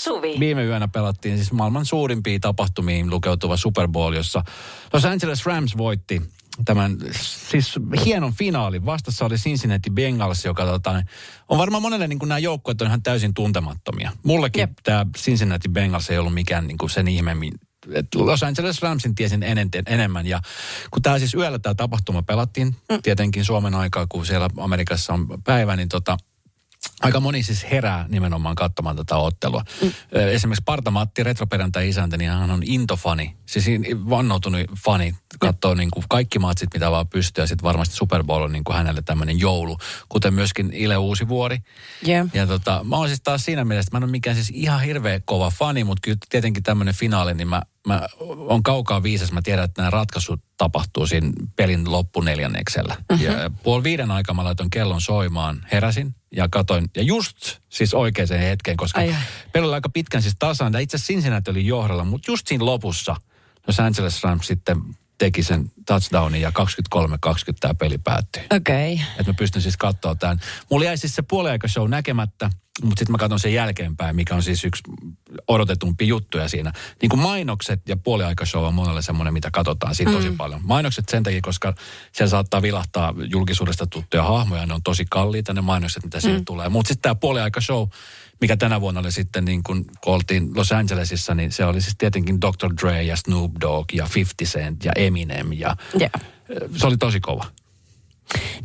Suvi. Viime yönä pelattiin siis maailman suurimpiin tapahtumiin lukeutuva Super Bowl, jossa Los Angeles Rams voitti tämän siis hienon finaalin. Vastassa oli Cincinnati Bengals, joka tota, on varmaan monelle niin kuin nämä joukkueet on ihan täysin tuntemattomia. Mullekin Jep. tämä Cincinnati Bengals ei ollut mikään niin kuin sen ihmeemmin. Et Los Angeles Ramsin tiesin enenten, enemmän. Ja kun tämä siis yöllä tämä tapahtuma pelattiin, mm. tietenkin Suomen aikaa, kun siellä Amerikassa on päivä, niin tota, Aika moni siis herää nimenomaan katsomaan tätä ottelua. Mm. Esimerkiksi Parta Matti, retroperjantai isäntä, niin hän on intofani. Siis vannoutunut fani, katsoo niin kuin kaikki matsit, mitä vaan pystyy. Ja sitten varmasti Super Bowl on niin kuin hänelle tämmöinen joulu, kuten myöskin Ile Uusivuori. Joo. Ja tota, mä oon siis taas siinä mielessä, että mä en ole mikään siis ihan hirveä kova fani, mutta kyllä tietenkin tämmöinen finaali, niin mä, mä on kaukaa viisas. Mä tiedän, että nämä ratkaisut tapahtuu siinä pelin loppuneljänneksellä. Mm-hmm. Ja puoli viiden aikaa mä laitoin kellon soimaan, heräsin ja katoin. Ja just siis oikeaan hetkeen, koska Ai peli oli aika pitkän siis tasan. Ja itse asiassa Cincinnati oli johdolla, mutta just siinä lopussa Los Angeles Rams sitten teki sen touchdownin ja 23-20 tämä peli päättyi. Okei. Okay. Että mä pystyn siis katsoa tämän. Mulla jäi siis se puoliaikashow näkemättä, mutta sitten mä katson sen jälkeenpäin, mikä on siis yksi odotetumpi juttuja siinä. Niin kuin mainokset ja puoliaikashow on monelle semmoinen, mitä katsotaan siinä tosi paljon. Mainokset sen takia, koska siellä saattaa vilahtaa julkisuudesta tuttuja hahmoja, ne on tosi kalliita ne mainokset, mitä siihen tulee. Mutta sitten tämä puoliaikashow, mikä tänä vuonna oli sitten niin kun, kun oltiin Los Angelesissa, niin se oli siis tietenkin Dr. Dre ja Snoop Dogg ja 50 Cent ja Eminem ja Joo. se oli tosi kova.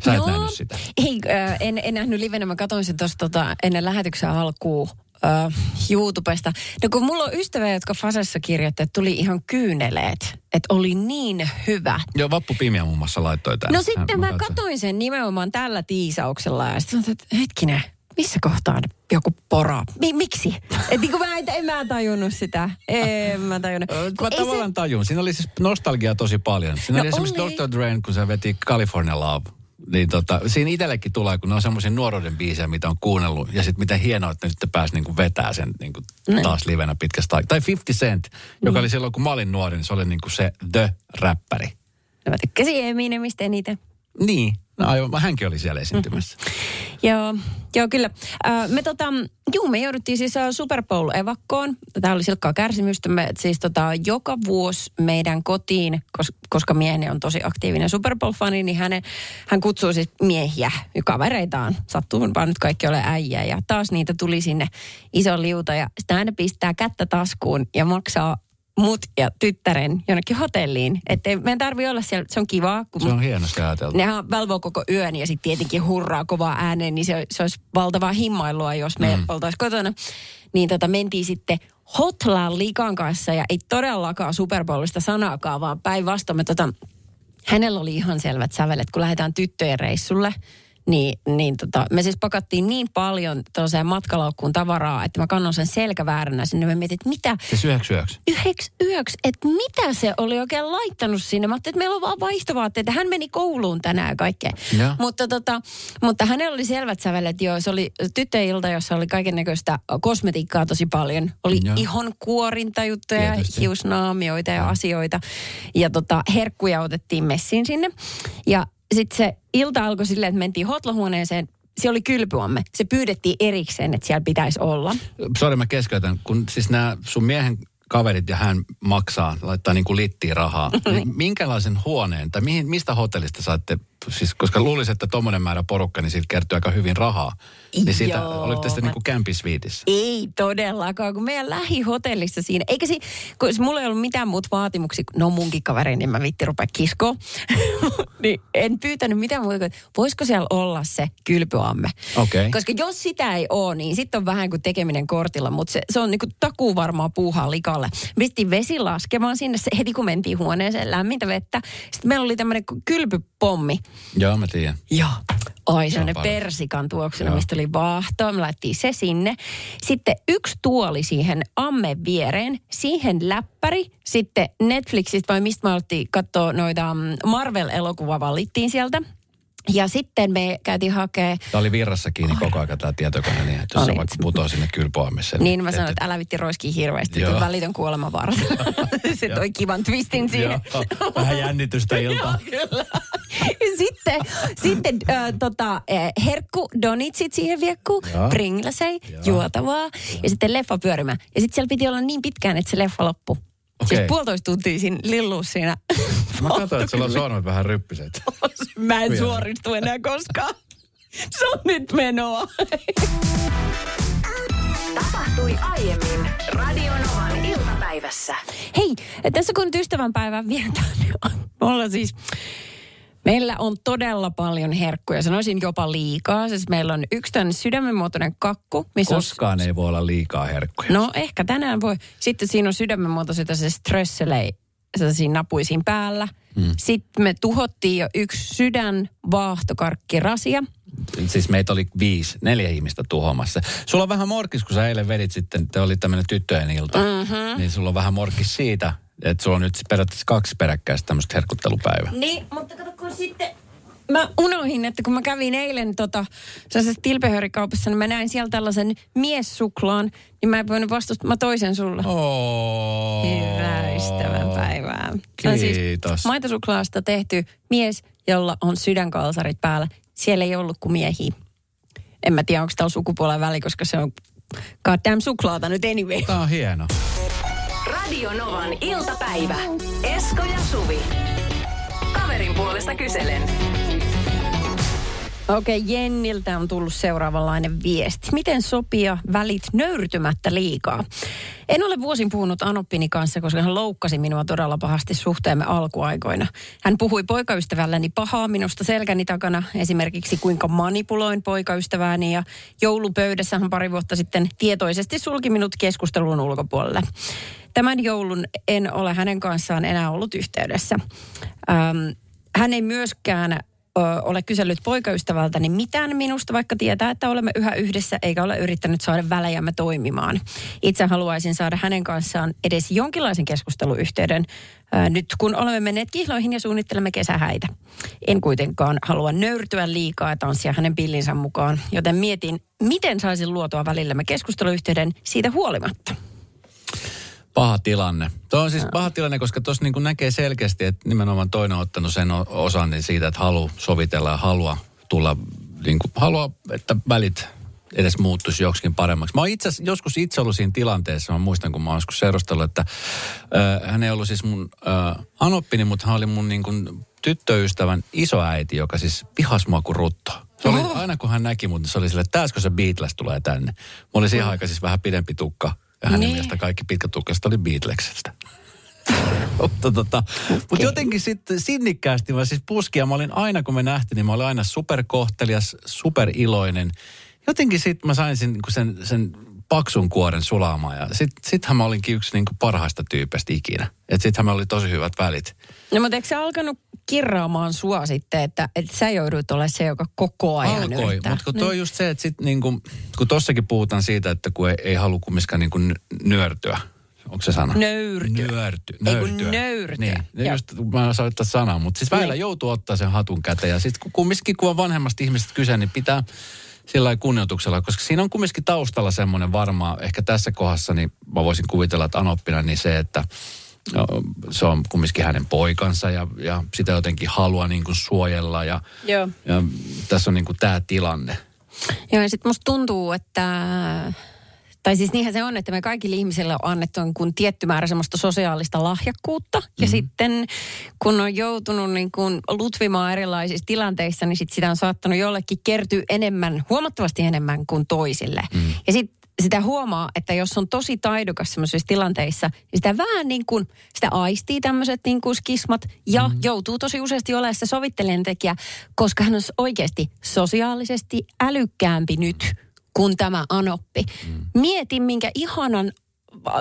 Sä et nähnyt sitä. Hei, äh, en, en nähnyt livenä, mä katsoin sen tuossa tota, ennen lähetyksen alkuun äh, YouTubesta. No kun mulla on ystäviä, jotka Fasessa kirjoitti, että tuli ihan kyyneleet, että oli niin hyvä. Joo, Vappu Pimiä muun muassa laittoi tämän. No sitten Hän- mä katsoin. katsoin sen nimenomaan tällä tiisauksella ja sitten että hetkinen, missä kohtaa on joku pora? Mi- miksi? Et niin mä, en, en mä tajunnut sitä. En mä tajunnut. Mä ei tavallaan tajun. Siinä oli siis nostalgiaa tosi paljon. Siinä No oli esimerkiksi oli. Dr. Dre, kun se veti California Love. Niin tota, siinä itsellekin tulee, kun ne on semmoisia nuoruuden biisejä, mitä on kuunnellut. Ja sitten miten hienoa, että ne sitten pääsi niinku vetää sen niinku taas livenä pitkästä aikaa. Tai 50 Cent, joka oli silloin, kun mä olin nuori, niin se oli niinku se the-räppäri. No mä tykkäsin Eminemistä eniten. Niin, no aivan, hänkin oli siellä esiintymässä. Joo, joo kyllä. Me tota, juu, me jouduttiin siis Super Bowl-evakkoon. Tämä oli silkkaa kärsimystä. Me, siis tota, joka vuosi meidän kotiin, kos, koska mieheni on tosi aktiivinen Super Bowl-fani, niin hänen, hän kutsuu siis miehiä kavereitaan. Sattuu vaan nyt kaikki ole äijä. Ja taas niitä tuli sinne iso liuta ja sitten aina pistää kättä taskuun ja maksaa mut ja tyttären jonnekin hotelliin. Että meidän tarvii olla siellä, se on kivaa. Kun Se on hienosti ajateltu. Nehän valvoo koko yön ja sitten tietenkin hurraa kovaa ääneen, niin se, se olisi valtavaa himmailua, jos me mm. oltaisiin kotona. Niin tota, mentiin sitten Hotlan likan kanssa ja ei todellakaan Super Bowlista sanaakaan, vaan päinvastoin me tota, hänellä oli ihan selvät sävelet, kun lähdetään tyttöjen reissulle. Niin, niin tota, me siis pakattiin niin paljon tuollaiseen matkalaukkuun tavaraa, että mä kannon sen selkävääränä sinne. Mä mietin, että mitä, Siis yhdeksi yöksi. yhdeksi yöksi, että mitä se oli oikein laittanut sinne. Mä ajattelin, että meillä on vaan vaihtovaatteita. Hän meni kouluun tänään ja kaikkea. Joo. Mutta, tota, mutta hänellä oli selvät sävelet, joo. Se oli tyttöilta, jossa oli kaiken näköistä kosmetiikkaa tosi paljon. Oli Joo. ihon kuorintajuttuja, Tietysti. hiusnaamioita ja asioita. Ja tota, herkkuja otettiin messiin sinne. Ja sitten se ilta alkoi silleen, että mentiin hotlahuoneeseen. Se oli kylpyamme. Se pyydettiin erikseen, että siellä pitäisi olla. Sori, mä keskeytän. Kun siis nämä sun miehen kaverit ja hän maksaa, laittaa niin kuin littiin rahaa. niin minkälaisen huoneen tai mihin, mistä hotellista saatte, siis koska luulisin, että tuommoinen määrä porukka, niin siitä kertyy aika hyvin rahaa. Niin siitä Joo, olitte sitten mä- niin kuin kämpisviitissä. Ei todellakaan, kun meidän lähihotellissa siinä. Eikä si, kun mulla ei ollut mitään muuta vaatimuksia, no munkin kaveri, niin mä vitti rupea kiskoa. niin en pyytänyt mitään muuta kuin, voisiko siellä olla se kylpyamme. Okei. Koska jos sitä ei ole, niin sitten on vähän kuin tekeminen kortilla, mutta se, se on niinku takuu varmaa puuhaa likalle. Pistin vesi laskemaan sinne se, heti kun mentiin huoneeseen lämmintä vettä. Sitten meillä oli tämmöinen kylpypommi. Joo, mä tiedän. Joo. Oi, Se parempi. persikan tuoksena, Joo. mistä oli vaahtoa. Me laitettiin se sinne. Sitten yksi tuoli siihen amme viereen. Siihen läppäri. Sitten Netflixistä vai mistä me alettiin katsoa noita mm, Marvel-elokuvaa valittiin sieltä. Ja sitten me käytiin hakee... Tämä oli virrassa kiinni koko ajan tämä tietokone, niin että jos Oli. se vaikka putoaa sinne kylpoamiseen. Niin mä sanoin, että älä vitti roiskii hirveästi, että välitön kuolemanvaara. se toi kivan twistin siihen. Vähän jännitystä iltaa. Sitten sitten äh, tota, äh, herkku, donitsit siihen viekkuun, Joo. pringlasei, juotavaa ja sitten leffa pyörimään. Ja sitten siellä piti olla niin pitkään, että se leffa loppui. Okei. Siis puolitoista tuntia siinä lilluu siinä. Mä katsoin, että sulla on sormet vähän ryppiset. Mä en suoristu enää koskaan. Se on nyt menoa. Tapahtui aiemmin Radionovan iltapäivässä. Hei, tässä kun nyt ystävänpäivän vietään, niin on- ollaan siis... Meillä on todella paljon herkkuja, sanoisin jopa liikaa. Siis meillä on yksi tämän sydämenmuotoinen kakku, missä on Koskaan ei voi olla liikaa herkkuja. No ehkä tänään voi. Sitten siinä on sydämenmuotoisia se stresselei sellaisia napuisiin päällä. Mm. Sitten me tuhottiin jo yksi sydän vaahtokarkkirasia. Siis meitä oli viisi, neljä ihmistä tuhoamassa. Sulla on vähän morkis, kun sä eilen vedit sitten, te oli tämmöinen tyttöjen ilta. Mm-hmm. Niin sulla on vähän morkis siitä, että sulla on nyt periaatteessa kaksi peräkkäistä tämmöistä herkuttelupäivää. Niin, mutta kato kun sitten... Mä unohin, että kun mä kävin eilen tota, sellaisessa tilpehörikaupassa, niin mä näin siellä tällaisen miessuklaan, niin mä en voinut vastustaa, mä toisen sulle. Oh. Hyvää ystävänpäivää. Siis Kiitos. maitosuklaasta tehty mies, jolla on sydänkalsarit päällä. Siellä ei ollut kuin miehiä. En mä tiedä, onko täällä sukupuolen väli, koska se on goddamn suklaata nyt anyway. Tää on hieno. Radionovan iltapäivä. Esko ja Suvi. Kaverin puolesta kyselen. Okei, okay, Jenniltä on tullut seuraavanlainen viesti. Miten sopia välit nöyrtymättä liikaa? En ole vuosin puhunut Anoppini kanssa, koska hän loukkasi minua todella pahasti suhteemme alkuaikoina. Hän puhui poikaystävälläni pahaa minusta selkäni takana, esimerkiksi kuinka manipuloin poikaystävääni ja joulupöydässä hän pari vuotta sitten tietoisesti sulki minut keskustelun ulkopuolelle. Tämän joulun en ole hänen kanssaan enää ollut yhteydessä. Ähm, hän ei myöskään ole kysellyt poikaystävältäni mitään minusta, vaikka tietää, että olemme yhä yhdessä, eikä ole yrittänyt saada välejämme toimimaan. Itse haluaisin saada hänen kanssaan edes jonkinlaisen keskusteluyhteyden, nyt kun olemme menneet kihloihin ja suunnittelemme kesähäitä. En kuitenkaan halua nöyrtyä liikaa ja tanssia hänen pillinsä mukaan, joten mietin, miten saisin luotua välillemme keskusteluyhteyden siitä huolimatta. Paha tilanne. Tuo on siis paha tilanne, koska tuossa niin näkee selkeästi, että nimenomaan toinen on ottanut sen osan niin siitä, että halu sovitella ja halua tulla, niin kuin, halua, että välit edes muuttuisi joksikin paremmaksi. Mä oon itse joskus itse ollut siinä tilanteessa, mä muistan kun mä oon joskus seurustellut, että äh, hän ei ollut siis mun äh, anoppini, mutta hän oli mun niin kuin, tyttöystävän isoäiti, joka siis vihas mua kuin rutto. Se oli, aina kun hän näki mut, niin se oli silleen, että tääskö se Beatles tulee tänne. Mulla oli siihen aikaan siis vähän pidempi tukka. Ja hänen Niin. mielestä kaikki pitkätukkaiset oli Beatlesista. mutta tota, mut jotenkin sitten sinnikkäästi mä siis puskin ja mä olin aina kun me nähtiin, niin mä olin aina superkohtelias, superiloinen. Jotenkin sitten mä sain sen, sen, sen paksun kuoren sulaamaan ja sit, sittenhän mä olinkin yksi niinku parhaista tyypeistä ikinä. Et sittenhän me oli tosi hyvät välit. No mutta eikö se alkanut kirraamaan sua sitten, että, että sä joudut olemaan se, joka koko ajan Alkoi, yrittää? mutta kun toi on just se, että sit niinku, kun tossakin puhutaan siitä, että kun ei, ei halua kumminkaan niinku nyörtyä. Onko se sana? Nöyrtyä. Ei kun nöyrtyä. nöyrtyä. Niin, Joo. just mä en ottaa sanaa, mutta siis välillä Niin. joutuu ottaa sen hatun käteen. Ja sitten kumminkin, kun on vanhemmasta ihmisestä kyse, niin pitää sillä kunnioituksella, koska siinä on kumminkin taustalla semmoinen varmaan, ehkä tässä kohdassa, niin mä voisin kuvitella, että Anoppina, niin se, että no, se on kumminkin hänen poikansa ja, ja sitä jotenkin haluaa niin kuin suojella ja, Joo. ja tässä on niin kuin tämä tilanne. Joo, ja sitten musta tuntuu, että... Tai siis niinhän se on, että me kaikille ihmisille on annettu niin kuin tietty määrä semmoista sosiaalista lahjakkuutta. Mm-hmm. Ja sitten kun on joutunut niin kuin lutvimaan erilaisissa tilanteissa, niin sit sitä on saattanut jollekin kertyä enemmän, huomattavasti enemmän kuin toisille. Mm. Ja sitten sitä huomaa, että jos on tosi taidokas semmoisissa tilanteissa, niin sitä vähän niin kuin, sitä aistii tämmöiset niin kuin skismat ja mm. joutuu tosi useasti olemaan se sovittelijan tekijä, koska hän on oikeasti sosiaalisesti älykkäämpi nyt kuin tämä Anoppi. Mm. Mieti, minkä ihanan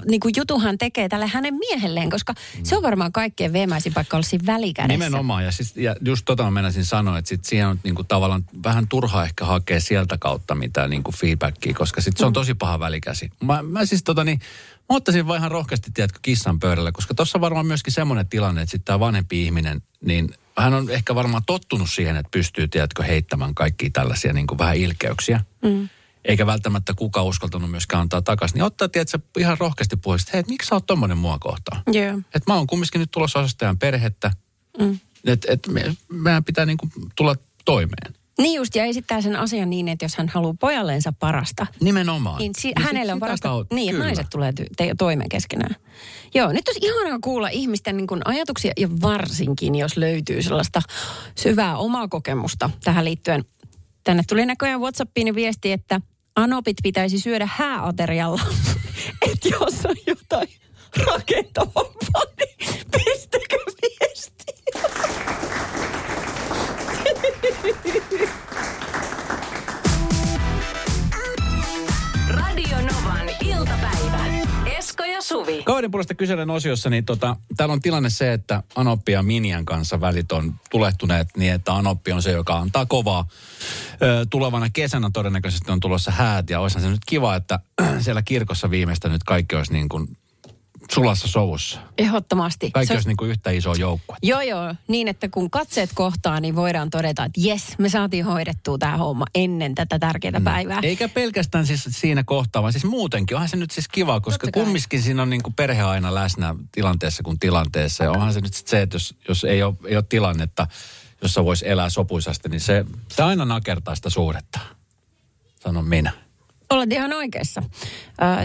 niin kuin jutun hän tekee tälle hänen miehelleen, koska mm. se on varmaan kaikkein veemäisin paikka olla siinä välikädessä. Nimenomaan, ja, siis, ja just tota mä menisin sanoa, että sit siihen on niinku tavallaan vähän turha ehkä hakea sieltä kautta mitään niinku feedbackia, koska sit se on tosi paha välikäsi. Mä, mä siis tota niin, mä ottaisin vaan ihan rohkeasti, tiedätkö, kissan pöydälle, koska tuossa on varmaan myöskin semmoinen tilanne, että sitten tämä vanhempi ihminen, niin hän on ehkä varmaan tottunut siihen, että pystyy, tiedätkö, heittämään kaikkia tällaisia niin kuin vähän ilkeyksiä. Mm. Eikä välttämättä kuka uskaltanut myöskään antaa takaisin. Niin ottaa, tiedätkö, ihan rohkeasti puheeksi, että hei, et miksi sä oot tommonen mua kohtaan? Joo. Että mä oon kumminkin nyt tulossa osastajan perhettä. Mm. Että et me, meidän pitää niin kuin tulla toimeen. Niin just, ja esittää sen asian niin, että jos hän haluaa pojallensa parasta, Nimenomaan. niin si- Ja hänelle on parasta, kautta- niin, kyllä. naiset tulee ty- te- toimeen keskenään. Joo, nyt olisi ihanaa kuulla ihmisten niin ajatuksia, ja varsinkin, jos löytyy sellaista syvää omaa kokemusta tähän liittyen. Tänne tuli näköjään Whatsappiin viesti, että anopit pitäisi syödä hääaterialla. että jos on jotain rakentavampaa, niin pistäkö viestiä? Suvi. Kaverin puolesta kyselen osiossa, niin tota, täällä on tilanne se, että Anoppi ja Minian kanssa välit on tulehtuneet niin, että Anoppi on se, joka antaa kovaa. Ö, tulevana kesänä todennäköisesti on tulossa häät ja olisihan se nyt kiva, että siellä kirkossa viimeistä nyt kaikki olisi niin kuin sulassa sovussa. Ehdottomasti. Kaikki olisi niin kuin yhtä iso joukkue. Joo, joo. Niin, että kun katseet kohtaa, niin voidaan todeta, että jes, me saatiin hoidettua tämä homma ennen tätä tärkeää päivää. Eikä pelkästään siis siinä kohtaa, vaan siis muutenkin. Onhan se nyt siis kiva, koska kumminkin siinä on niin kuin perhe aina läsnä tilanteessa kuin tilanteessa. Ja onhan se nyt sit se, että jos, jos ei, ole, ei ole tilannetta, jossa voisi elää sopuisasti, niin se, se aina nakertaa sitä suhdetta. Sanon minä. Olet ihan oikeassa.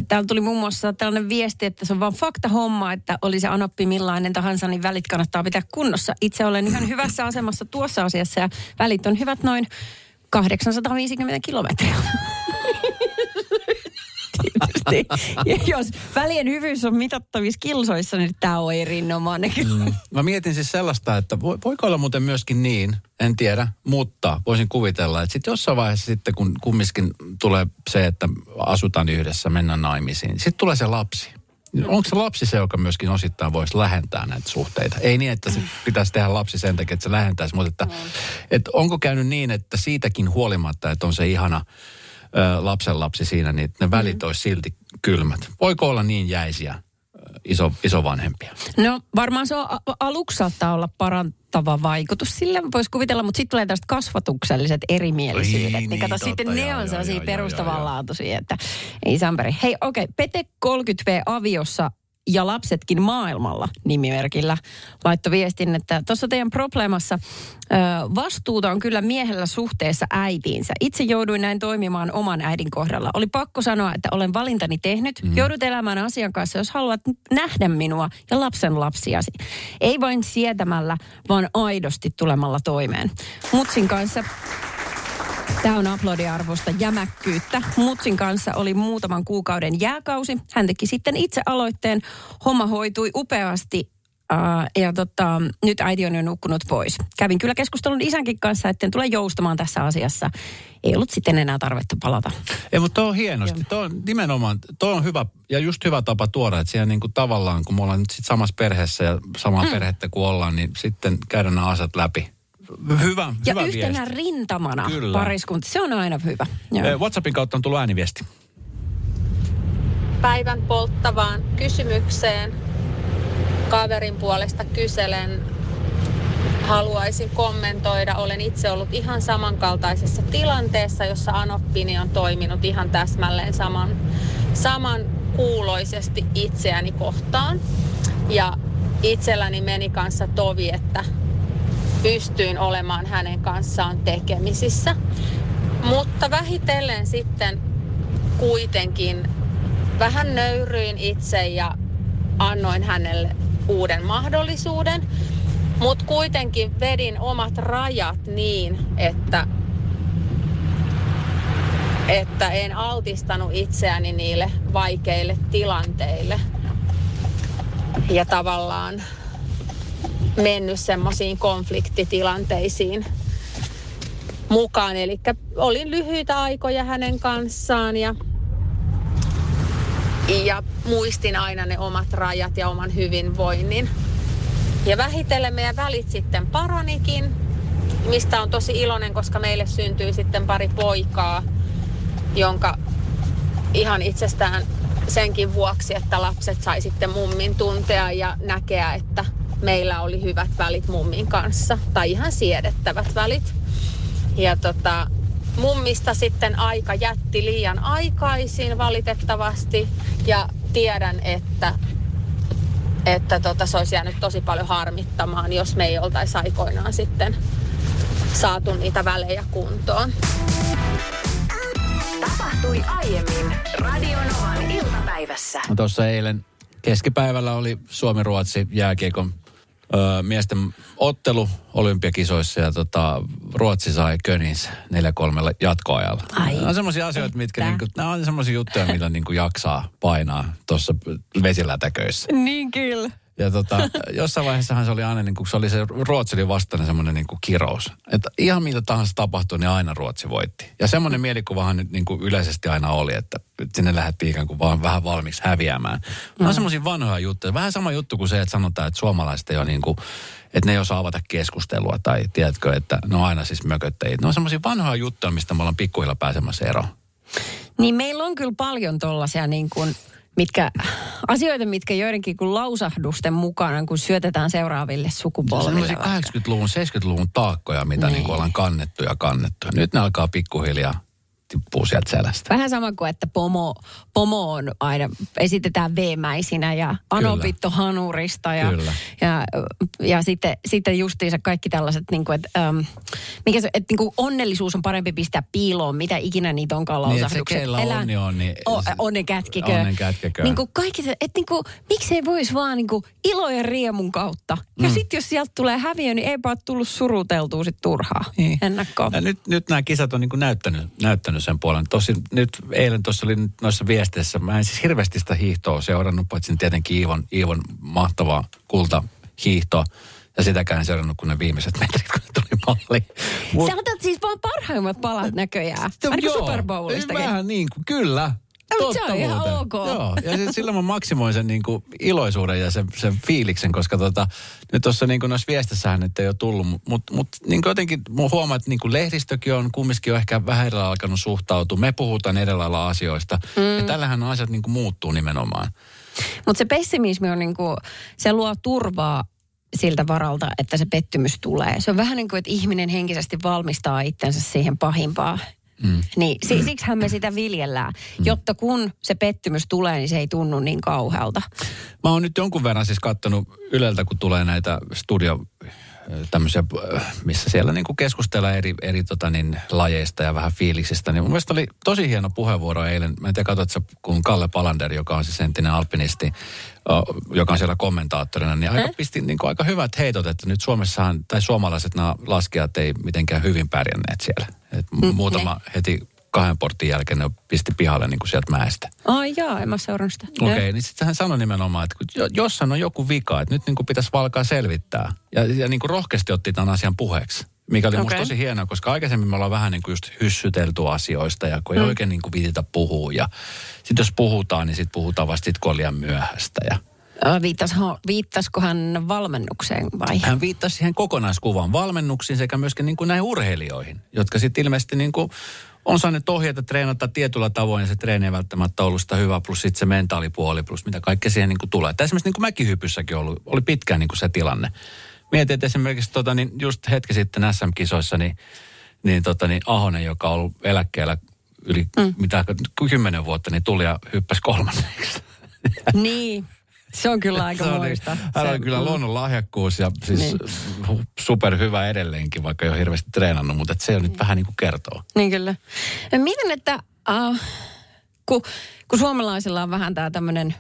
Täällä tuli muun muassa tällainen viesti, että se on vaan fakta homma, että oli se anoppi millainen tahansa, niin välit kannattaa pitää kunnossa. Itse olen ihan hyvässä asemassa tuossa asiassa ja välit on hyvät noin 850 kilometriä. Tietysti. Ja jos välien hyvyys on mitattavissa kilsoissa, niin tämä on erinomainen. Mm. Mä mietin siis sellaista, että vo- voiko olla muuten myöskin niin, en tiedä, mutta voisin kuvitella, että sitten jossain vaiheessa sitten, kun kumminkin tulee se, että asutaan yhdessä, mennään naimisiin, sitten tulee se lapsi. Onko se lapsi se, joka myöskin osittain voisi lähentää näitä suhteita? Ei niin, että se pitäisi tehdä lapsi sen takia, että se lähentäisi, mutta että, että onko käynyt niin, että siitäkin huolimatta, että on se ihana ö, lapsenlapsi siinä, niin ne välit olisi silti kylmät. Voiko olla niin jäisiä ö, iso, isovanhempia? No varmaan se on, aluksi saattaa olla parantava vaikutus. Sillä voisi kuvitella, mutta sitten tulee tästä kasvatukselliset erimielisyydet. Niin, niin, kato, totta, sitten ne on sellaisia perustavanlaatuisia, että ei Samperi. Hei okei, okay, Pete 30V aviossa ja lapsetkin maailmalla nimimerkillä laittoi viestin, että tuossa teidän probleemassa ö, vastuuta on kyllä miehellä suhteessa äitiinsä. Itse jouduin näin toimimaan oman äidin kohdalla. Oli pakko sanoa, että olen valintani tehnyt. Mm. Joudut elämään asian kanssa, jos haluat nähdä minua ja lapsen lapsiasi. Ei vain sietämällä, vaan aidosti tulemalla toimeen. Mutsin kanssa Tämä on aplodiarvosta jämäkkyyttä. Mutsin kanssa oli muutaman kuukauden jääkausi. Hän teki sitten itse aloitteen. Homma hoitui upeasti. Uh, ja tota, nyt äiti on jo nukkunut pois. Kävin kyllä keskustelun isänkin kanssa, etten tule joustamaan tässä asiassa. Ei ollut sitten enää tarvetta palata. Ei, mutta on hienosti. Tuo on nimenomaan, tuo on hyvä ja just hyvä tapa tuoda, että siellä niin kuin tavallaan, kun me ollaan nyt sit samassa perheessä ja samaa mm. perhettä kuin ollaan, niin sitten käydään nämä asiat läpi. Hyvä, Ja hyvä yhtenä viesti. rintamana Kyllä. pariskunta. Se on aina hyvä. Joo. Eh, WhatsAppin kautta on tullut ääniviesti. päivän polttavaan kysymykseen kaverin puolesta kyselen. Haluaisin kommentoida. Olen itse ollut ihan samankaltaisessa tilanteessa, jossa Anoppini on toiminut ihan täsmälleen saman, saman kuuloisesti itseäni kohtaan. Ja itselläni meni kanssa tovi, että pystyin olemaan hänen kanssaan tekemisissä. Mutta vähitellen sitten kuitenkin vähän nöyryin itse ja annoin hänelle uuden mahdollisuuden. Mutta kuitenkin vedin omat rajat niin, että, että en altistanut itseäni niille vaikeille tilanteille. Ja tavallaan mennyt semmoisiin konfliktitilanteisiin mukaan. Eli olin lyhyitä aikoja hänen kanssaan ja ja muistin aina ne omat rajat ja oman hyvinvoinnin. Ja vähitellen meidän välit sitten paranikin, mistä on tosi iloinen, koska meille syntyi sitten pari poikaa, jonka ihan itsestään senkin vuoksi, että lapset sai sitten mummin tuntea ja näkeä, että meillä oli hyvät välit mummin kanssa. Tai ihan siedettävät välit. Ja tota, mummista sitten aika jätti liian aikaisin valitettavasti. Ja tiedän, että että tota, se olisi jäänyt tosi paljon harmittamaan, jos me ei oltaisi aikoinaan sitten saatu niitä välejä kuntoon. Tapahtui aiemmin Radionovan iltapäivässä. Tuossa eilen keskipäivällä oli Suomi-Ruotsi jääkiekon ö, miesten ottelu olympiakisoissa ja tota, Ruotsi sai Könins 4-3 jatkoajalla. Ai, Nämä on semmoisia asioita, mitkä niinku, nämä on semmoisia juttuja, millä niinku jaksaa painaa tuossa vesilätäköissä. Niin kyllä. Ja tota, jossain vaiheessahan se oli aina, niin kuin, se oli se Ruotsi oli vastainen semmoinen niin kuin kirous. Että ihan mitä tahansa tapahtui, niin aina Ruotsi voitti. Ja semmoinen mielikuvahan nyt niin kuin yleisesti aina oli, että sinne lähdettiin ikään kuin vaan vähän valmiiksi häviämään. Mm. on semmoisia vanhoja juttuja. Vähän sama juttu kuin se, että sanotaan, että suomalaiset ei ole niin kuin, että ne ei osaa avata keskustelua tai tiedätkö, että ne on aina siis mököttäjiä. Ne on semmoisia vanhoja juttuja, mistä me ollaan pikkuhiljaa pääsemässä eroon. Niin meillä on kyllä paljon tollaisia niin kuin, mitkä, asioita, mitkä joidenkin kuin lausahdusten mukana, kun syötetään seuraaville sukupolville. Sellaisia vaikka. 80-luvun, 70-luvun taakkoja, mitä niin. Niin. Niin ollaan kannettu ja kannettu. Nyt ne alkaa pikkuhiljaa tippuu sieltä selästä. Vähän sama kuin, että pomo, pomo on aina, esitetään veemäisinä ja anopitto hanurista ja, Kyllä. ja, ja sitten, sitten justiinsa kaikki tällaiset, niin kuin, että, äm, mikä se, että niin kuin onnellisuus on parempi pistää piiloon, mitä ikinä niitä onkaan Niin, että se, lausahdukset. keillä onni on, niin... O, onnen kätkikö. Onnen kätkekö. Niin kuin kaikki että niin kuin, miksei voisi vaan niin kuin ilo ja riemun kautta. Ja Mm. sitten jos sieltä tulee häviö, niin eipä ole tullut suruteltua sit turhaa Niin. ennakkoon. Ja nyt, nyt nämä kisat on niin kuin näyttänyt, näyttänyt sen puolen. Tosin nyt eilen tuossa oli noissa viesteissä, mä en siis hirveästi sitä hiihtoa seurannut, paitsi tietenkin Iivon, Iivon mahtavaa kulta hiihtoa. Ja sitäkään en seurannut kuin ne viimeiset metrit, kun ne tuli malliin. Mut- Sä otat siis vaan parhaimmat palat näköjään. Ainakin Super Bowlistakin. Vähän niin kuin, kyllä. Mutta se on ihan muuten. ok. Joo, ja sit sillä mä maksimoin sen niin kuin iloisuuden ja sen, sen fiiliksen, koska tota, nyt tuossa niin kuin noissa viestissähän nyt ei ole tullut, mutta mut, mut, niin kuin jotenkin mä huomaan, että niin kuin lehdistökin on kumminkin ehkä vähän lailla alkanut suhtautua. Me puhutaan lailla asioista. Mm. Ja tällähän asiat niin kuin muuttuu nimenomaan. Mutta se pessimismi on niinku, se luo turvaa siltä varalta, että se pettymys tulee. Se on vähän niin kuin, että ihminen henkisesti valmistaa itsensä siihen pahimpaan. Mm. Niin, si- siksihän me sitä viljellään, mm. jotta kun se pettymys tulee, niin se ei tunnu niin kauhealta. Mä oon nyt jonkun verran siis kattonut Yleltä, kun tulee näitä studio tämmöisiä, missä siellä niin keskustellaan eri, eri tota niin, lajeista ja vähän fiiliksistä. Niin mun mielestä oli tosi hieno puheenvuoro eilen. Mä en tiedä, katsot sä, kun Kalle Palander, joka on siis entinen alpinisti, joka on siellä kommentaattorina, niin aika, pisti niin kuin aika hyvät heitot, että nyt Suomessahan, tai suomalaiset nämä laskijat ei mitenkään hyvin pärjänneet siellä. Et mm, muutama heti kahden portin jälkeen ne pisti pihalle niin kuin sieltä mäestä. Ai jaa, en mä seurannut sitä. Okei, okay, niin sitten hän sanoi nimenomaan, että jossain on joku vika, että nyt niin kuin pitäisi valkaa selvittää. Ja, ja niin kuin rohkeasti otti tämän asian puheeksi. Mikä oli okay. musta tosi hienoa, koska aikaisemmin me ollaan vähän niin kuin just hyssytelty asioista ja kun ei oikein niin kuin viititä puhua. Ja sitten jos puhutaan, niin sitten puhutaan vasta sit, kun on liian myöhäistä. Ja Ö, Viittasko, viittasko hän valmennukseen vai? hän viittasi siihen kokonaiskuvaan valmennuksiin sekä myöskin niin kuin näihin urheilijoihin, jotka sitten ilmeisesti niin kuin on saaneet ohjeita treenata tietyllä tavoin ja se treeni ei välttämättä ollut sitä hyvä, plus sitten se mentaalipuoli, plus mitä kaikkea siihen niin kuin tulee. Tai esimerkiksi niin kuin mäkihypyssäkin ollut, oli pitkään niin kuin se tilanne. Mietin, että esimerkiksi tota, niin just hetki sitten SM-kisoissa, niin, niin, tota, niin Ahonen, joka on ollut eläkkeellä yli mm. mitä, kymmenen vuotta, niin tuli ja hyppäsi kolmanneksi. niin, se on kyllä aika moista. Hän Se- oli kyllä mm. luonnon lahjakkuus ja siis Niin. niin. superhyvä edelleenkin, vaikka ei ole hirveästi treenannut, mutta se on nyt vähän niin kuin kertoo. Niin kyllä. Ja Mietin, että uh, kun, kun suomalaisilla on vähän tämä tämmöinen,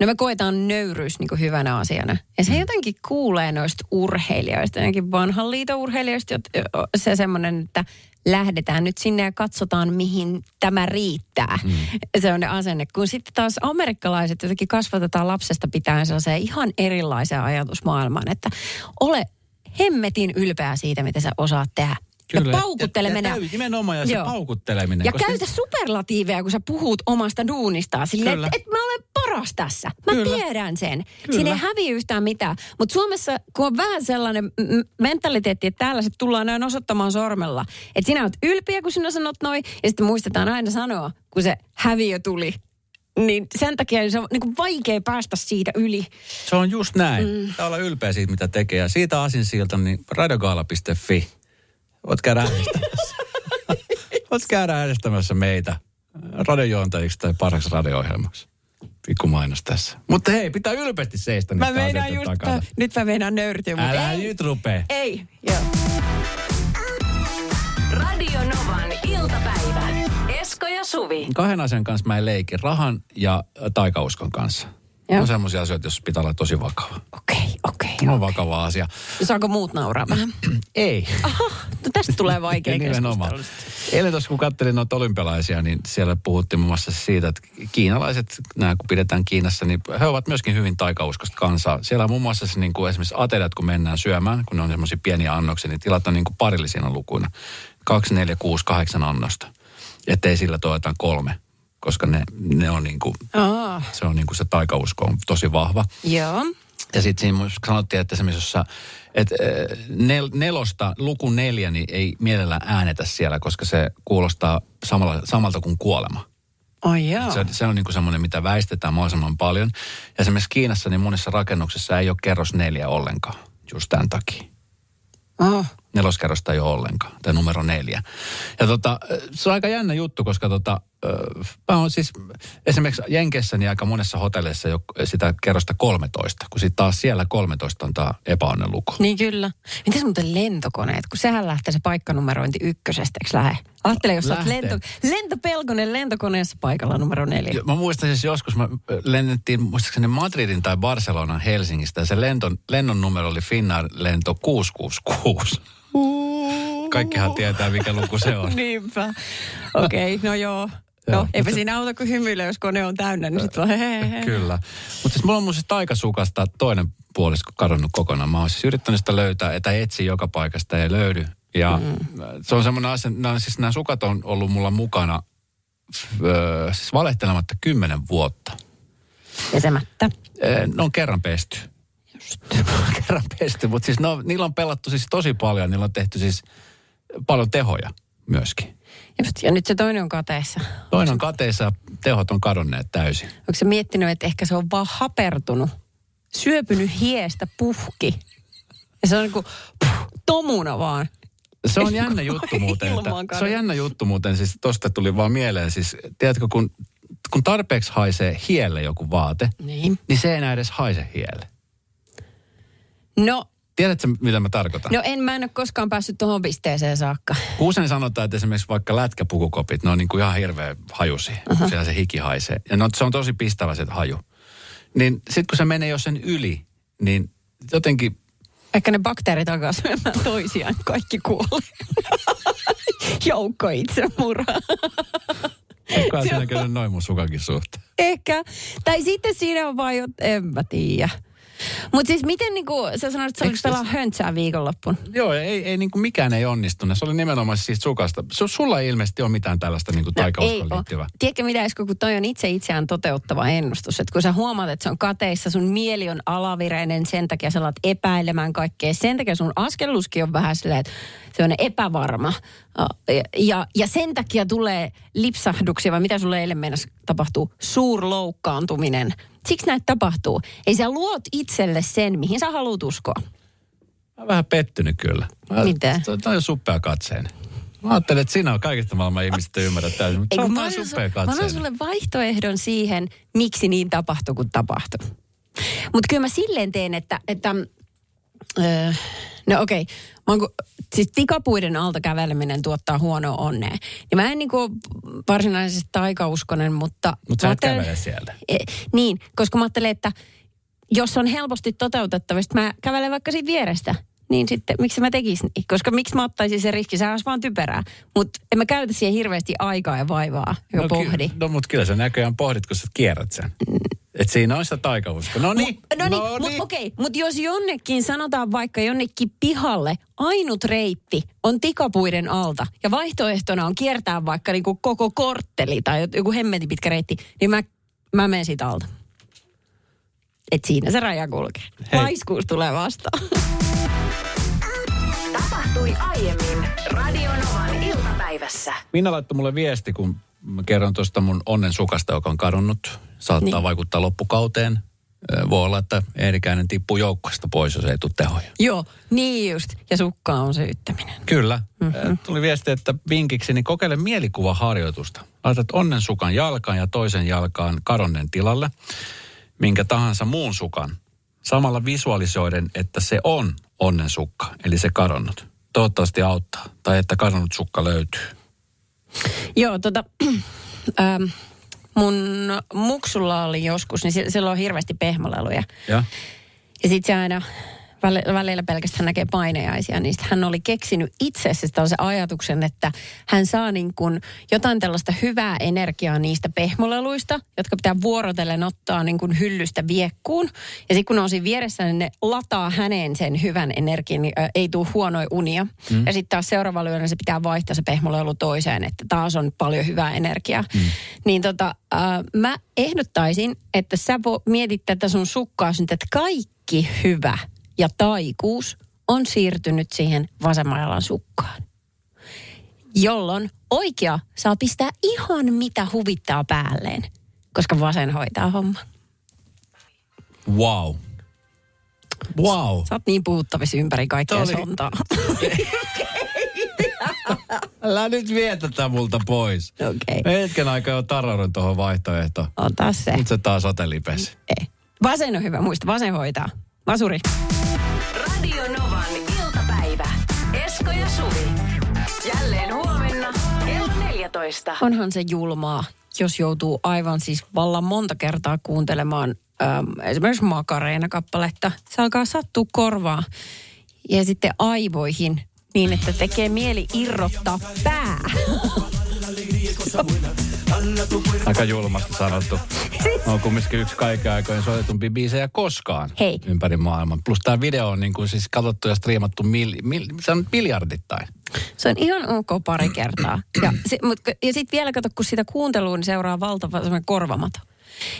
no me koetaan nöyryys niin kuin hyvänä asiana. Ja se jotenkin kuulee noista urheilijoista, ainakin vanhan liiton urheilijoista, se semmoinen, että lähdetään nyt sinne ja katsotaan, mihin tämä riittää. Mm. Se on ne asenne. Kun sitten taas amerikkalaiset jotenkin kasvatetaan lapsesta pitäen sellaiseen ihan erilaiseen ajatusmaailmaan, että ole hemmetin ylpeä siitä, mitä sä osaat tehdä. Ja paukuttele ja, ja täy- nimenomaan ja se Joo. paukutteleminen. Ja koska käytä superlatiiveja, kun sä puhut omasta duunistaan. Silleen, Kyllä. että et mä olen paras tässä. Mä Kyllä. tiedän sen. Kyllä. Siinä ei häviä yhtään mitään. Mutta Suomessa, kun on vähän sellainen mentaliteetti, että täällä se tullaan näin osoittamaan sormella. Että sinä oot ylpeä, kun sinä sanot noin. Ja sitten muistetaan aina sanoa, kun se häviö tuli. Niin sen takia se on niin vaikea päästä siitä yli. Se on just näin. Mm. Tää olla ylpeä siitä, mitä tekee. Ja siitä asinsilta, niin radiogaala.fi. Voit käydä äänestämässä. Voit käydä äänestämässä meitä radiojuontajiksi tai parhaaksi radio-ohjelmaksi. Pikku mainos tässä. Mutta hei, pitää ylpeästi seistä Mä asioiden just, takana. nyt mä meinaan nöyrtyä, mutta Älä ei. nyt rupee. Ei, joo. Radio Novan iltapäivä. Esko ja Suvi. Kahden asian kanssa mä en leiki. Rahan ja taikauskon kanssa. Joo. On semmoisia asioita, jos pitää olla tosi vakava. Okei, okei. Ne on vakava asia. Saako muut nauraa vähän? Ei. No tästä tulee vaikea Nimenomaan. keskustelu. Eilen tuossa kun katselin noita olympialaisia, niin siellä puhuttiin muun muassa siitä, että kiinalaiset, nämä kun pidetään Kiinassa, niin he ovat myöskin hyvin taikauskosta kansaa. Siellä on muun muassa se, niin kuin esimerkiksi ateriat, kun mennään syömään, kun ne on semmoisia pieniä annoksia, niin tilataan niin kuin parillisina lukuina. Kaksi, neljä, kuusi, kahdeksan annosta. Ettei sillä toivotaan kolme, koska ne, ne on niin kuin, Aa, se on niin kuin se taikausko on tosi vahva. joo. Ja sitten siinä sanottiin, että esimerkiksi jossa, että äh, nel, nelosta, luku neljä, niin ei mielellään äänetä siellä, koska se kuulostaa samalla, samalta kuin kuolema. Ai joo. Se, se on niin kuin semmoinen, mitä väistetään mahdollisimman paljon. Ja esimerkiksi Kiinassa niin monissa rakennuksissa ei ole kerros neljä ollenkaan, just tämän takia. Oh. Neloskerrosta ei ole ollenkaan, tai numero neljä. Ja tota, se on aika jännä juttu, koska tota, ö, mä oon siis esimerkiksi Jenkessä niin aika monessa hotellissa jo sitä kerrosta 13, kun sitten taas siellä 13 on tämä epäonnen luku. Niin kyllä. Mitäs muuten lentokoneet, kun sehän lähtee se paikkanumerointi ykkösestä, eikö lähe? Ajattele, jos Lähtee. lento, lentopelkonen lentokoneessa paikalla numero neljä. Mä muistan siis joskus, mä ö, lennettiin muistaakseni Madridin tai Barcelonan Helsingistä ja se lenton, lennon numero oli Finnair lento 666. Kaikkihan tietää, mikä luku se on. Niinpä. Okei, okay, no joo. No, Joo. eipä siinä auta kuin hymyillä, jos kone on täynnä, niin sitten vaan he, he, he. Kyllä. Mutta siis mulla on mun siis taikasukasta toinen puolisko kadonnut kokonaan. Mä oon siis yrittänyt sitä löytää, tai etsiä joka paikasta ei löydy. Ja mm. se on semmoinen asia, nämä, siis nämä sukat on ollut mulla mukana öö, siis valehtelematta kymmenen vuotta. Pesemättä. Ee, Ne on kerran pesty. Just. kerran pesty, mutta siis ne on, niillä on pelattu siis tosi paljon. Niillä on tehty siis paljon tehoja myöskin. Just, ja nyt se toinen on kateessa. Toinen on kateissa ja tehot on kadonneet täysin. Onko se miettinyt, että ehkä se on vaan hapertunut, syöpynyt hiestä puhki. Ja se on niin kuin puh, tomuna vaan. Se on jännä juttu muuten. Että, se on jännä juttu muuten, siis tosta tuli vaan mieleen. Siis, tiedätkö, kun, kun tarpeeksi haisee hielle joku vaate, Niin. niin se ei enää edes haise hielle. No, Tiedätkö, mitä mä tarkoitan? no en, mä en ole koskaan päässyt tuohon pisteeseen saakka. Kun usein sanotaan, että esimerkiksi vaikka lätkäpukukopit, ne on niin kuin ihan hirveä hajusi. Uh-huh. Siellä se hiki haisee. Ja no, se on tosi pistävä se haju. Niin sitten kun se menee jo sen yli, niin jotenkin Ehkä ne bakteerit alkaa syömään toisiaan, kaikki kuolee. Joukko itsemurhaa. Kukaan siinä käynyt noin mun sukankin suhteen. Ehkä. Tai sitten siinä on vaan jo, en mä tiedä. Mutta siis miten niinku, sä sanoit, että sä olit pelaa höntsää viikonloppuun. Joo, ei, ei niin kuin mikään ei onnistunut. Se oli nimenomaan siitä sukasta. Su, sulla ei ilmeisesti ole mitään tällaista niin kuin No, taikauskoon oo. liittyvää. Tiedätkö mitä, Esko, kun toi on itse itseään toteuttava ennustus. Että kun sä huomaat, että se on kateissa, sun mieli on alavireinen, sen takia sä alat epäilemään kaikkea. Sen takia sun askelluskin on vähän silleen, että se on epävarma. Ja, ja, ja sen takia tulee lipsahduksia, vai mitä sulle eilen mennessä tapahtuu? Suurloukkaantuminen. Siksi näitä tapahtuu. Ei sä luot itselle sen, mihin sä haluat uskoa. Mä oon vähän pettynyt kyllä. Mä, Mitä? Toi, toi on suppea katseinen. Mä ajattelin, että sinä on kaikista maailman ihmisistä ymmärrät täysin, mutta Ei, se kun on mä, suppea su- mä annan sulle vaihtoehdon siihen, miksi niin tapahtui, kun tapahtui. Mutta kyllä mä silleen teen, että, että öö, no okei, okay. siis tikapuiden alta käveleminen tuottaa huonoa onnea. Ja mä en niinku varsinaisesti taikauskonen, mutta... Mutta sä et kävele sieltä. E, niin, koska mä ajattelen, että jos on helposti toteutettavista, mä kävelen vaikka siitä vierestä. Niin sitten, miksi mä tekisin niin? Koska miksi mä ottaisin sen riski? Sehän olisi vaan typerää. Mutta en mä käytä siihen hirveästi aikaa ja vaivaa, ja no, pohdi. Ky- no mutta kyllä sä näköjään pohdit, kun sä kierrät sen. Että siinä on sitä taikauskoa. No niin, No niin, mutta okei, mutta jos jonnekin, sanotaan vaikka jonnekin pihalle, ainut reitti on tikapuiden alta ja vaihtoehtona on kiertää vaikka niinku koko kortteli tai joku hemmetin pitkä reitti, niin mä, mä menen siitä alta. Et siinä se raja kulkee. Hei. Laiskuus tulee vastaan. Tapahtui aiemmin Radionovan iltapäivässä. Minna laittoi mulle viesti, kun mä kerron tuosta mun onnen sukasta, joka on kadonnut. Saattaa Niin. vaikuttaa loppukauteen. Voi olla, että Eerikäinen tippuu joukkoista pois, jos ei tule tehoja. Joo, niin just. Ja sukka on syyttäminen. Kyllä. Mm-hmm. Tuli viesti, että vinkiksi, niin kokeile mielikuvaharjoitusta. Laitat onnen sukan jalkaan ja toisen jalkaan karonnen tilalle, minkä tahansa muun sukan. Samalla visualisoiden, että se on onnen sukka, eli se kadonnut. Toivottavasti auttaa. Tai että kadonnut sukka löytyy. Joo, tota, ähm, mun muksulla oli joskus, niin sillä on hirveästi pehmoleluja. Ja? Ja sitten se aina välillä pelkästään näkee painejaisia, niin hän oli keksinyt itse asiassa tällaisen ajatuksen, että hän saa niin kuin jotain tällaista hyvää energiaa niistä pehmoleluista, jotka pitää vuorotellen ottaa niin kuin hyllystä viekkuun. Ja sitten kun on siinä vieressä, niin ne lataa häneen sen hyvän energian, niin ei tule huonoja unia. Mm. Ja sitten taas seuraavalla yöllä se pitää vaihtaa se pehmolelu toiseen, että taas on paljon hyvää energiaa. Mm. Niin tota, äh, mä ehdottaisin, että sä vo, mietit tätä sun sukkaa nyt, että kaikki hyvä ja taikuus on siirtynyt siihen vasemman jalan sukkaan. Jolloin oikea saa pistää ihan mitä huvittaa päälleen, koska vasen hoitaa homma. Wow. Wow. Sä oot niin puhuttavissa ympäri kaikkea oli- sontaa. Älä nyt vie tätä multa pois. Okei, Mä Hetken aikaa jo tarraudun tuohon vaihtoehtoon. ota se. Nyt se taas otelipesi. Ei. Vasen on hyvä, muista, vasen hoitaa. Vasuri. Suvi. Jälleen huomenna kello 14. Onhan se julmaa, jos joutuu aivan siis vallan monta kertaa kuuntelemaan äm, esimerkiksi Makareena-kappaletta. Se alkaa sattua korvaa ja sitten aivoihin niin, että tekee mieli irrottaa pää. Aika julmasti sanottu. On kumminkin yksi kaiken aikojen soitetumpi biisejä koskaan Hei. ympäri maailman. Plus tämä video on niin kuin siis katsottu ja striimattu mil, mil, se on miljardittain. Se on ihan ok pari kertaa. Ja, mut, ja sitten vielä kato, kun sitä kuunteluun seuraa valtava korvamato.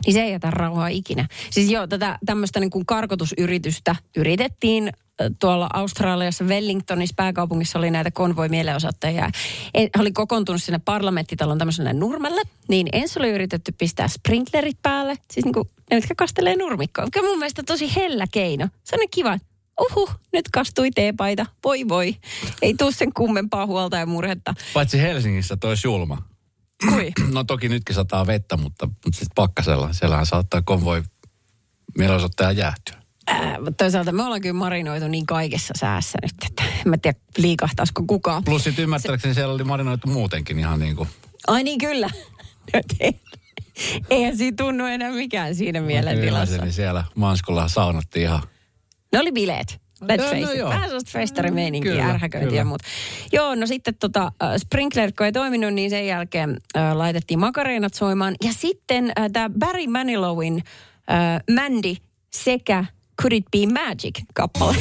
Niin se ei jätä rauhaa ikinä. Siis joo, tätä tämmöistä niin kuin karkotusyritystä yritettiin tuolla Australiassa, Wellingtonissa, pääkaupungissa oli näitä konvoi-mielenosoittajia. He oli kokoontunut sinne parlamenttitalon tämmöiselle nurmelle, niin ensin oli yritetty pistää sprinklerit päälle, siis niin kuin ne, mitkä kastelee nurmikkoa. Mikä mun mielestä tosi hellä keino. Se on kiva, että uhu, nyt kastui teepaita, voi voi. Ei tuu sen kummempaa huolta ja murhetta. Paitsi Helsingissä toi julma. Kui? No toki nytkin sataa vettä, mutta, mutta sitten pakkasella. Siellähän saattaa konvoi mielenosoittaja jäähtyä. Mutta toisaalta me ollaan kyllä marinoitu niin kaikessa säässä nyt, että en mä tiedä liikahtaisiko kukaan. Plus sitten ymmärtääkseni siellä oli marinoitu muutenkin ihan niin kuin. Ai niin kyllä. Eihän siinä tunnu enää mikään siinä mielentilassa. Niin siellä Manskulla saunattiin ihan. Ne oli bileet. Let's No, face no it. joo. Vähän sellaista festarimeininkiä, ärhäköintiä ja muuta. Joo, no sitten tota, äh, sprinkler, kun ei toiminut, niin sen jälkeen äh, laitettiin makareenat soimaan. Ja sitten äh, tämä Barry Manilowin äh, Mandy sekä Could It Be Magic kappale.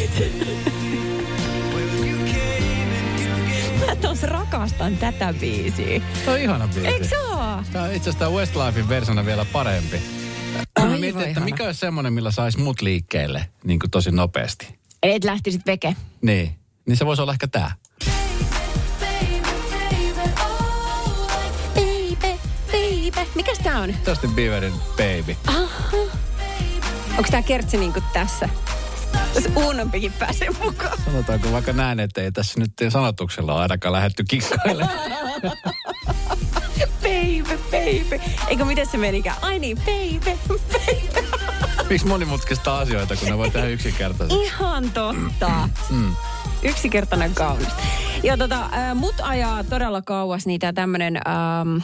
Mä tos rakastan tätä biisiä. Se on ihana biisi. Eikö se oo? Tämä on itse asiassa tämä Westlifein versiona vielä parempi. Mä Aivan mietin, että ihana. mikä olisi semmoinen, millä saisi mut liikkeelle niin kuin tosi nopeasti. Et lähtisit veke. Niin. Niin se voisi olla ehkä tämä. Baby, baby. Mikäs tää on? Justin Bieberin Baby. Onko tää kertsi niinku tässä? Jos uunompikin pääsee mukaan. Sanotaanko vaikka näin, että ei tässä nyt sanotuksella ole ainakaan lähetty kikkailemaan. Baby, baby. Eikö miten se menikään? Ai niin, baby, baby. Miksi monimutkaista asioita, kun ne voi tehdä yksinkertaisesti? Ihan totta. Mm. Yksikertainen kaunis. Ja tota, äh, mut ajaa todella kauas niitä tämmönen ähm,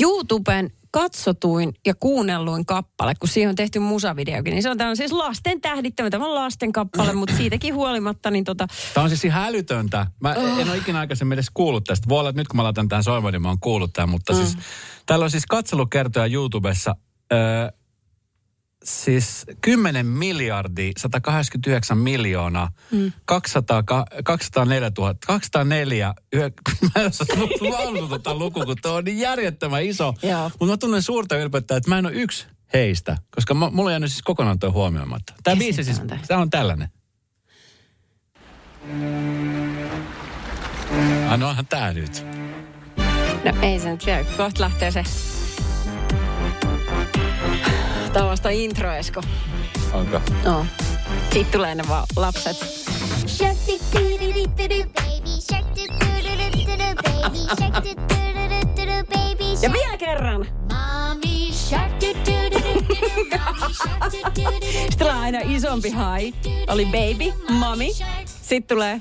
YouTuben katsotuin ja kuunnelluin kappale, kun siihen on tehty musavideokin. Niin se on tämmöinen siis lasten tähdittämä, tämä on lasten kappale, mutta siitäkin huolimatta, niin tota, Tämä on siis ihan älytöntä. Mä en ole ikinä aikaisemmin edes kuullut tästä. Voi olla, että nyt kun mä laitan tämän soimaan, niin mä oon kuullut tämän. Mutta siis täällä on siis katselukertoja YouTubessa. Öö, siis 10 miljardia, 189 miljoonaa, mm. 200, 204 000, 204, yö, mä en osaa tota luku, kun tuo on niin järjettömän iso. Mutta mä tunnen suurta ylpeyttä, että mä en ole yksi heistä, koska mä, mulla on jäänyt siis kokonaan tuo huomioimatta. Tämä biisi siis, tämä on tällainen. Ah, no onhan tää nyt. no ei se nyt vielä, kohta lähtee se. Tämä on vasta intro, Esko. Onko? No. Sitten tulee ne vaan lapset. Ja vielä kerran. Sitten tulee aina isompi hai. Oli baby, mommy. Sitten tulee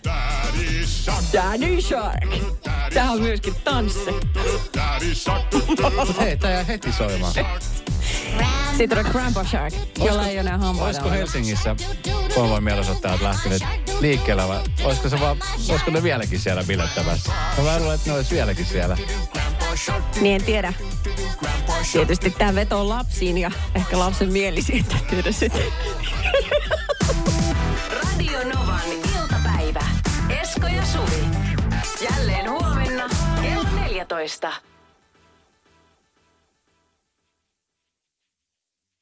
Daddy Shark. Tää on myöskin tanssi. Hei, tää jää heti soimaan. Sitten tulee Grandpa Shark, jolla ei ole enää hampaita. Olisiko Helsingissä konvoin mielenosoittajat lähteneet liikkeelle vai olisiko, se vaan, olisiko ne vieläkin siellä bilettämässä? Mä vähän luulen, että ne olisi vieläkin siellä. Niin en tiedä. Tietysti tämä vetoo lapsiin ja ehkä lapsen mieli siitä tiedä sitten. Radio Novan iltapäivä. Esko ja Suvi. Jälleen huomenna kello 14.